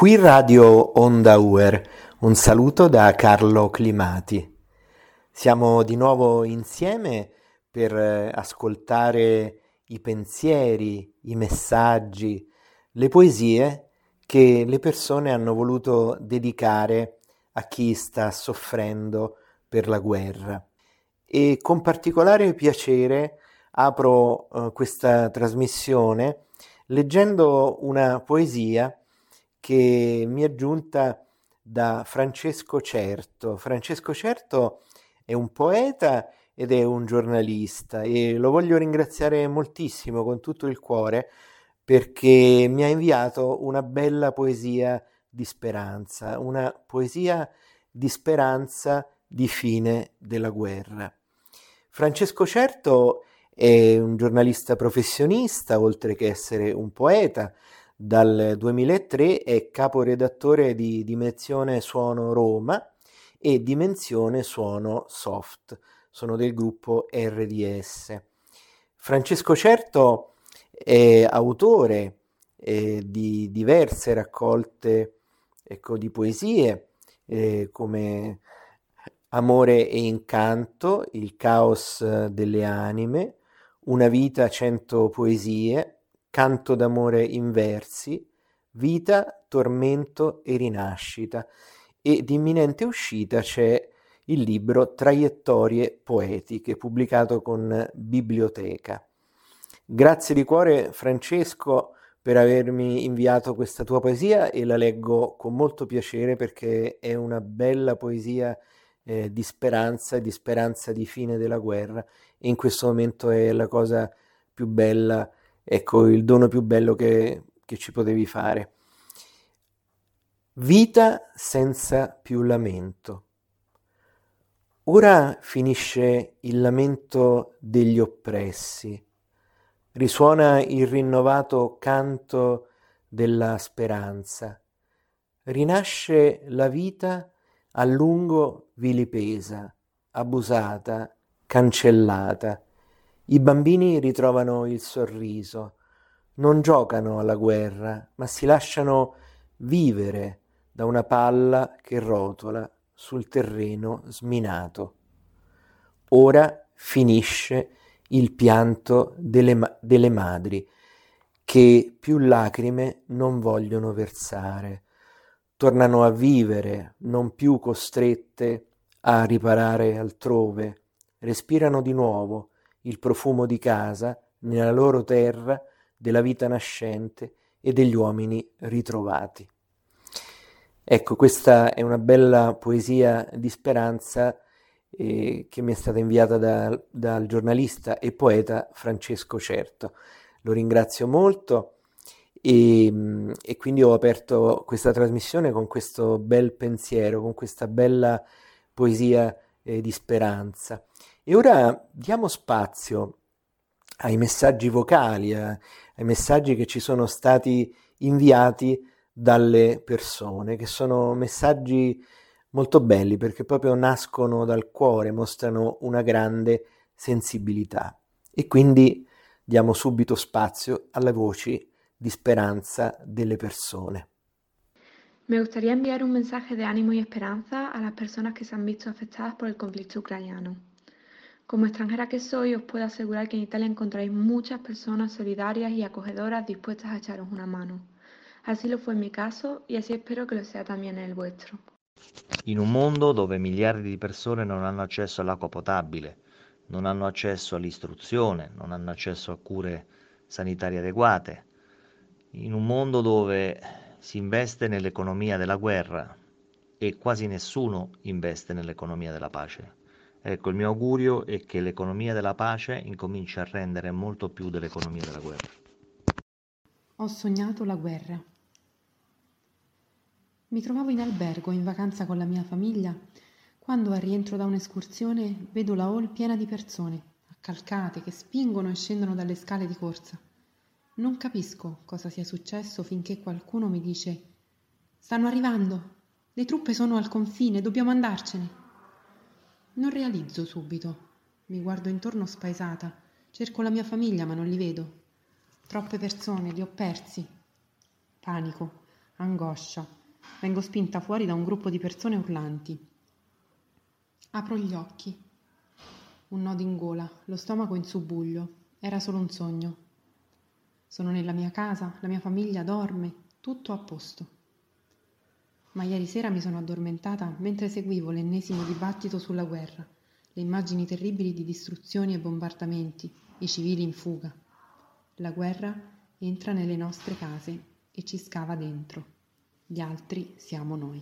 Qui Radio Onda Uer, un saluto da Carlo Climati. Siamo di nuovo insieme per eh, ascoltare i pensieri, i messaggi, le poesie che le persone hanno voluto dedicare a chi sta soffrendo per la guerra. E con particolare piacere apro uh, questa trasmissione leggendo una poesia che mi è giunta da Francesco Certo. Francesco Certo è un poeta ed è un giornalista e lo voglio ringraziare moltissimo con tutto il cuore perché mi ha inviato una bella poesia di speranza, una poesia di speranza di fine della guerra. Francesco Certo è un giornalista professionista, oltre che essere un poeta. Dal 2003 è caporedattore di Dimensione Suono Roma e Dimensione Suono Soft, sono del gruppo RDS. Francesco Certo è autore eh, di diverse raccolte ecco, di poesie eh, come Amore e incanto, Il caos delle anime, Una vita, cento poesie, Canto d'amore in versi, Vita, tormento e rinascita. E di imminente uscita c'è il libro Traiettorie poetiche, pubblicato con Biblioteca. Grazie di cuore Francesco per avermi inviato questa tua poesia e la leggo con molto piacere perché è una bella poesia eh, di speranza di speranza di fine della guerra e in questo momento è la cosa più bella, ecco il dono più bello che, che ci potevi fare. Vita senza più lamento. Ora finisce il lamento degli oppressi, risuona il rinnovato canto della speranza, rinasce la vita a lungo vilipesa, abusata, cancellata. I bambini ritrovano il sorriso, non giocano alla guerra, ma si lasciano vivere da una palla che rotola sul terreno sminato. Ora finisce il pianto delle, delle madri che più lacrime non vogliono versare. Tornano a vivere, non più costrette a riparare altrove, respirano di nuovo il profumo di casa nella loro terra, della vita nascente e degli uomini ritrovati. Ecco, questa è una bella poesia di speranza eh, che mi è stata inviata da, dal giornalista e poeta Francesco Certo. Lo ringrazio molto e, e, quindi ho aperto questa trasmissione con questo bel pensiero, con questa bella poesia eh, di speranza. E ora diamo spazio ai messaggi vocali, a, ai messaggi che ci sono stati inviati dalle persone, che sono messaggi molto belli perché proprio nascono dal cuore, mostrano una grande sensibilità. E quindi diamo subito spazio alle voci di speranza delle persone. Me gustaría enviar un mensaje de ánimo y esperanza a las personas que se han visto afectadas por el conflicto ucraniano. Como extranjera que soy, os puedo asegurar que en Italia encontráis muchas personas solidarias y acogedoras dispuestas a echaros una mano. Así lo fue en mi caso y así espero que lo sea también en el vuestro. In un mondo dove miliardi di persone non hanno accesso all'acqua potabile, non hanno accesso all'istruzione, non hanno accesso a cure sanitarie adeguate, in un mondo dove si investe nell'economia della guerra e quasi nessuno investe nell'economia della pace. Ecco, il mio augurio è che l'economia della pace incominci a rendere molto più dell'economia della guerra. Ho sognato la guerra. Mi trovavo in albergo in vacanza con la mia famiglia quando al rientro da un'escursione vedo la hall piena di persone, accalcate, che spingono e scendono dalle scale di corsa. Non capisco cosa sia successo finché qualcuno mi dice Stanno arrivando, le truppe sono al confine, dobbiamo andarcene. Non realizzo subito. Mi guardo intorno spaesata, cerco la mia famiglia ma non li vedo. Troppe persone, li ho persi. Panico. angoscia. Vengo spinta fuori da un gruppo di persone urlanti. Apro gli occhi. Un nodo in gola, lo stomaco in subbuglio. Era solo un sogno. Sono nella mia casa, la mia famiglia dorme, tutto a posto. Ma ieri sera mi sono addormentata mentre seguivo l'ennesimo dibattito sulla guerra, le immagini terribili di distruzioni e bombardamenti, i civili in fuga. La guerra entra nelle nostre case e ci scava dentro. Gli altri siamo noi.